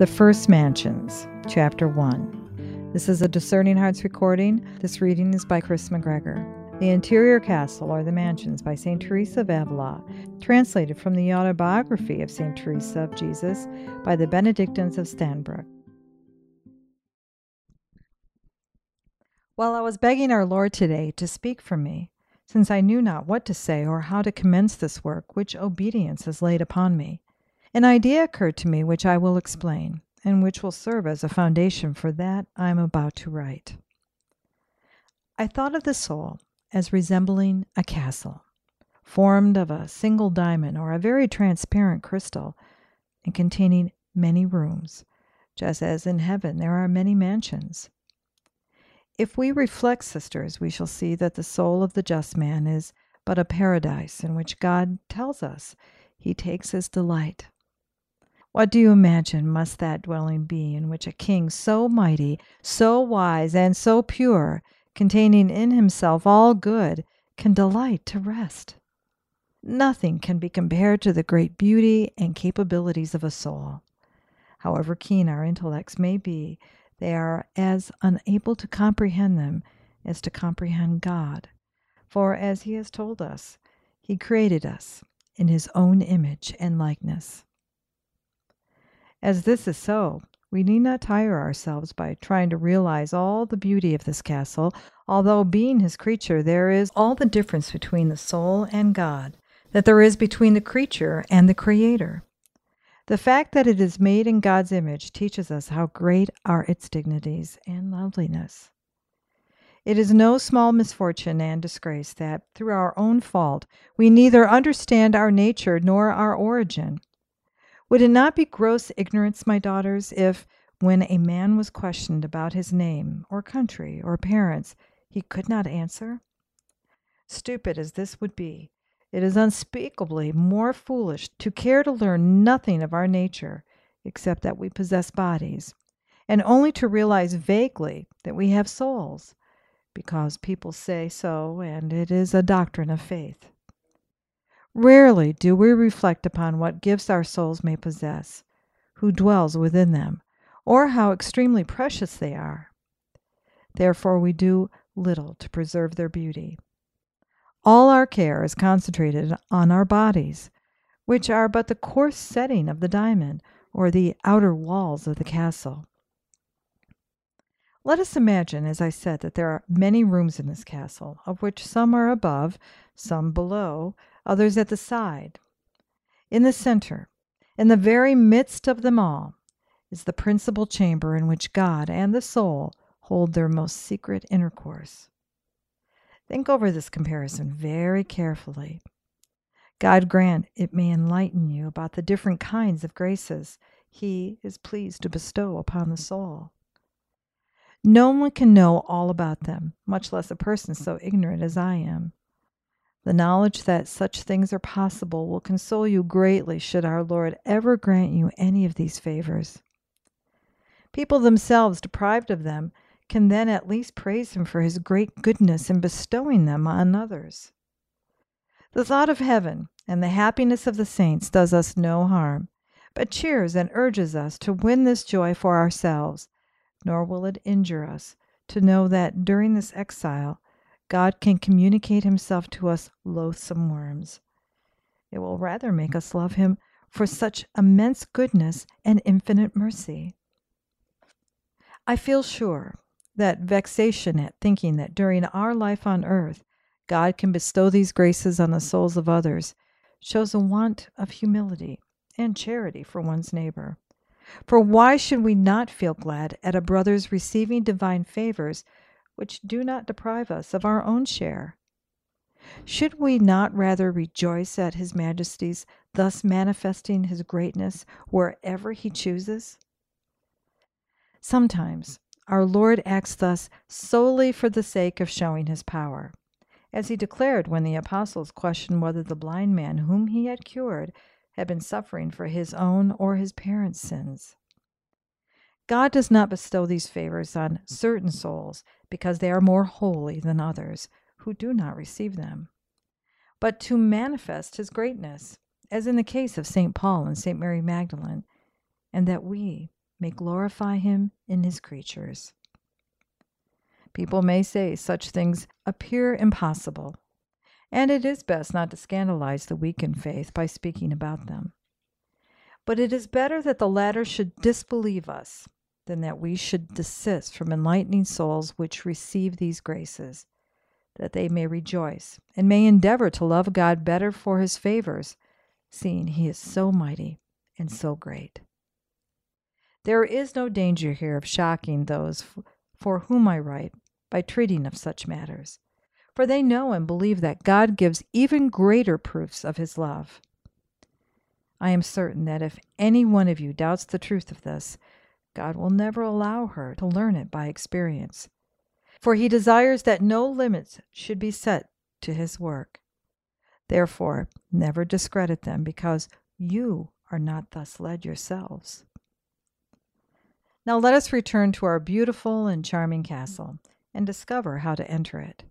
The First Mansions, Chapter 1. This is a Discerning Hearts recording. This reading is by Chris McGregor. The Interior Castle or the Mansions by St. Teresa of Avila, translated from the autobiography of St. Teresa of Jesus by the Benedictines of Stanbrook. While I was begging our Lord today to speak for me, since I knew not what to say or how to commence this work which obedience has laid upon me, an idea occurred to me which I will explain, and which will serve as a foundation for that I am about to write. I thought of the soul as resembling a castle, formed of a single diamond or a very transparent crystal, and containing many rooms, just as in heaven there are many mansions. If we reflect, sisters, we shall see that the soul of the just man is but a paradise in which God tells us he takes his delight. What do you imagine must that dwelling be in which a king so mighty, so wise, and so pure, containing in himself all good, can delight to rest? Nothing can be compared to the great beauty and capabilities of a soul. However keen our intellects may be, they are as unable to comprehend them as to comprehend God. For, as he has told us, he created us in his own image and likeness. As this is so, we need not tire ourselves by trying to realize all the beauty of this castle, although, being his creature, there is all the difference between the soul and God that there is between the creature and the Creator. The fact that it is made in God's image teaches us how great are its dignities and loveliness. It is no small misfortune and disgrace that, through our own fault, we neither understand our nature nor our origin. Would it not be gross ignorance, my daughters, if, when a man was questioned about his name, or country, or parents, he could not answer? Stupid as this would be, it is unspeakably more foolish to care to learn nothing of our nature, except that we possess bodies, and only to realize vaguely that we have souls, because people say so, and it is a doctrine of faith. Rarely do we reflect upon what gifts our souls may possess, who dwells within them, or how extremely precious they are. Therefore, we do little to preserve their beauty. All our care is concentrated on our bodies, which are but the coarse setting of the diamond or the outer walls of the castle. Let us imagine, as I said, that there are many rooms in this castle, of which some are above, some below, others at the side. In the center, in the very midst of them all, is the principal chamber in which God and the soul hold their most secret intercourse. Think over this comparison very carefully. God grant it may enlighten you about the different kinds of graces He is pleased to bestow upon the soul. No one can know all about them, much less a person so ignorant as I am. The knowledge that such things are possible will console you greatly should our Lord ever grant you any of these favors. People themselves, deprived of them, can then at least praise Him for His great goodness in bestowing them on others. The thought of heaven and the happiness of the saints does us no harm, but cheers and urges us to win this joy for ourselves, nor will it injure us to know that during this exile God can communicate himself to us loathsome worms. It will rather make us love him for such immense goodness and infinite mercy. I feel sure that vexation at thinking that during our life on earth God can bestow these graces on the souls of others shows a want of humility and charity for one's neighbor. For why should we not feel glad at a brother's receiving divine favors which do not deprive us of our own share. Should we not rather rejoice at His Majesty's thus manifesting His greatness wherever He chooses? Sometimes our Lord acts thus solely for the sake of showing His power, as He declared when the apostles questioned whether the blind man whom He had cured had been suffering for His own or His parents' sins. God does not bestow these favors on certain souls because they are more holy than others who do not receive them, but to manifest his greatness, as in the case of St. Paul and St. Mary Magdalene, and that we may glorify him in his creatures. People may say such things appear impossible, and it is best not to scandalize the weak in faith by speaking about them. But it is better that the latter should disbelieve us than that we should desist from enlightening souls which receive these graces, that they may rejoice and may endeavor to love God better for his favors, seeing he is so mighty and so great. There is no danger here of shocking those for whom I write by treating of such matters, for they know and believe that God gives even greater proofs of his love. I am certain that if any one of you doubts the truth of this, God will never allow her to learn it by experience. For he desires that no limits should be set to his work. Therefore, never discredit them, because you are not thus led yourselves. Now let us return to our beautiful and charming castle and discover how to enter it.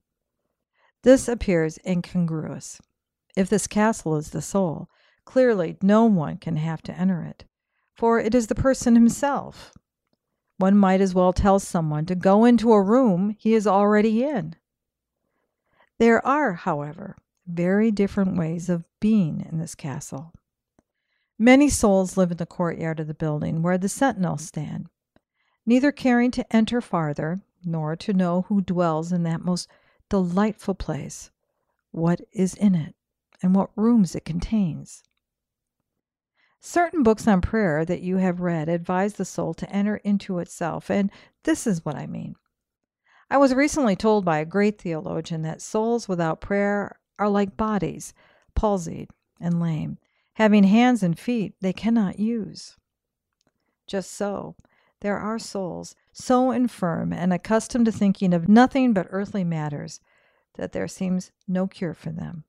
This appears incongruous. If this castle is the soul, clearly no one can have to enter it for it is the person himself. One might as well tell someone to go into a room he is already in. There are, however, very different ways of being in this castle. Many souls live in the courtyard of the building where the sentinels stand, neither caring to enter farther nor to know who dwells in that most delightful place, what is in it, and what rooms it contains. Certain books on prayer that you have read advise the soul to enter into itself, and this is what I mean. I was recently told by a great theologian that souls without prayer are like bodies, palsied and lame, having hands and feet they cannot use. Just so, there are souls so infirm and accustomed to thinking of nothing but earthly matters that there seems no cure for them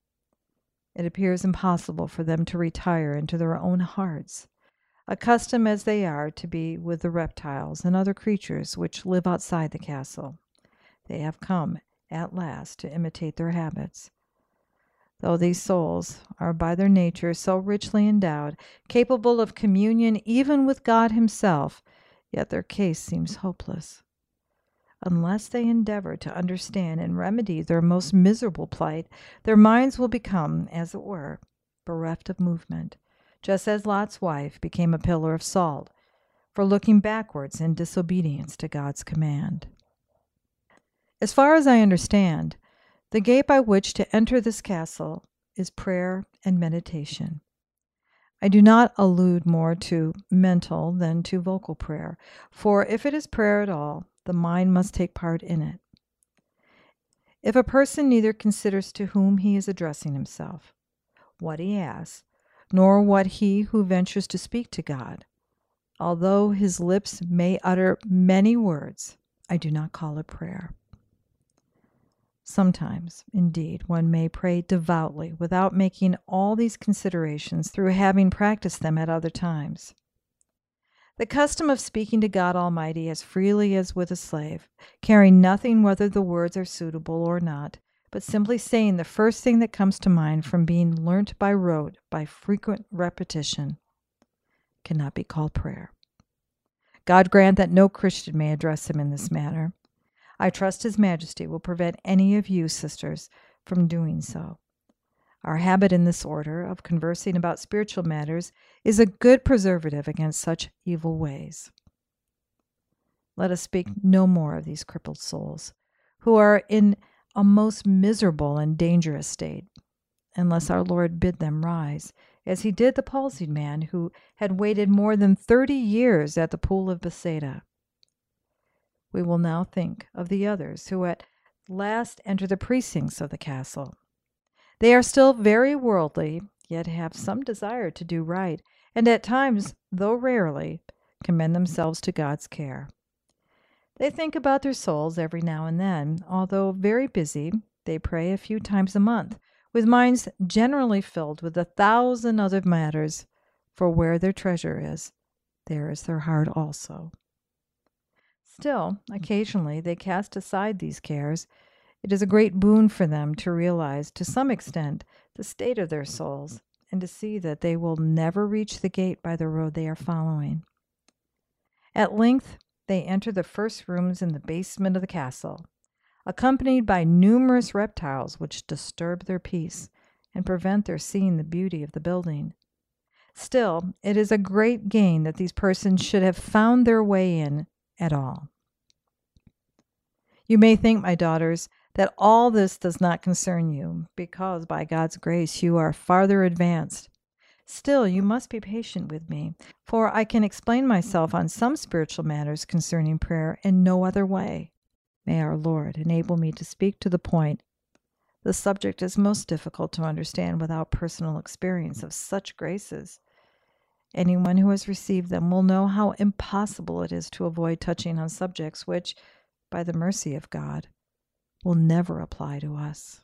it appears impossible for them to retire into their own hearts, accustomed as they are to be with the reptiles and other creatures which live outside the castle. They have come, at last, to imitate their habits. Though these souls are by their nature so richly endowed, capable of communion even with God Himself, yet their case seems hopeless unless they endeavor to understand and remedy their most miserable plight, their minds will become, as it were, bereft of movement, just as Lot's wife became a pillar of salt for looking backwards in disobedience to God's command. As far as I understand, the gate by which to enter this castle is prayer and meditation. I do not allude more to mental than to vocal prayer, for if it is prayer at all, the mind must take part in it. If a person neither considers to whom he is addressing himself, what he asks, nor what he who ventures to speak to God, although his lips may utter many words, I do not call it prayer. Sometimes, indeed, one may pray devoutly without making all these considerations through having practiced them at other times. The custom of speaking to God Almighty as freely as with a slave, caring nothing whether the words are suitable or not, but simply saying the first thing that comes to mind from being learnt by rote by frequent repetition, cannot be called prayer. God grant that no Christian may address him in this manner. I trust His Majesty will prevent any of you, sisters, from doing so. Our habit in this order of conversing about spiritual matters is a good preservative against such evil ways. Let us speak mm. no more of these crippled souls, who are in a most miserable and dangerous state, unless our Lord bid them rise, as he did the palsied man who had waited more than thirty years at the pool of Bethsaida. We will now think of the others who at last enter the precincts of the castle they are still very worldly, yet have some desire to do right, and at times, though rarely, commend themselves to God's care. They think about their souls every now and then. Although very busy, they pray a few times a month, with minds generally filled with a thousand other matters, for where their treasure is, there is their heart also. Still, occasionally they cast aside these cares it is a great boon for them to realize, to some extent, the state of their souls and to see that they will never reach the gate by the road they are following. At length, they enter the first rooms in the basement of the castle, accompanied by numerous reptiles which disturb their peace and prevent their seeing the beauty of the building. Still, it is a great gain that these persons should have found their way in at all. You may think, my daughters, that all this does not concern you, because by God's grace you are farther advanced. Still, you must be patient with me, for I can explain myself on some spiritual matters concerning prayer in no other way. May our Lord enable me to speak to the point. The subject is most difficult to understand without personal experience of such graces. Anyone who has received them will know how impossible it is to avoid touching on subjects which, by the mercy of God, will never apply to us.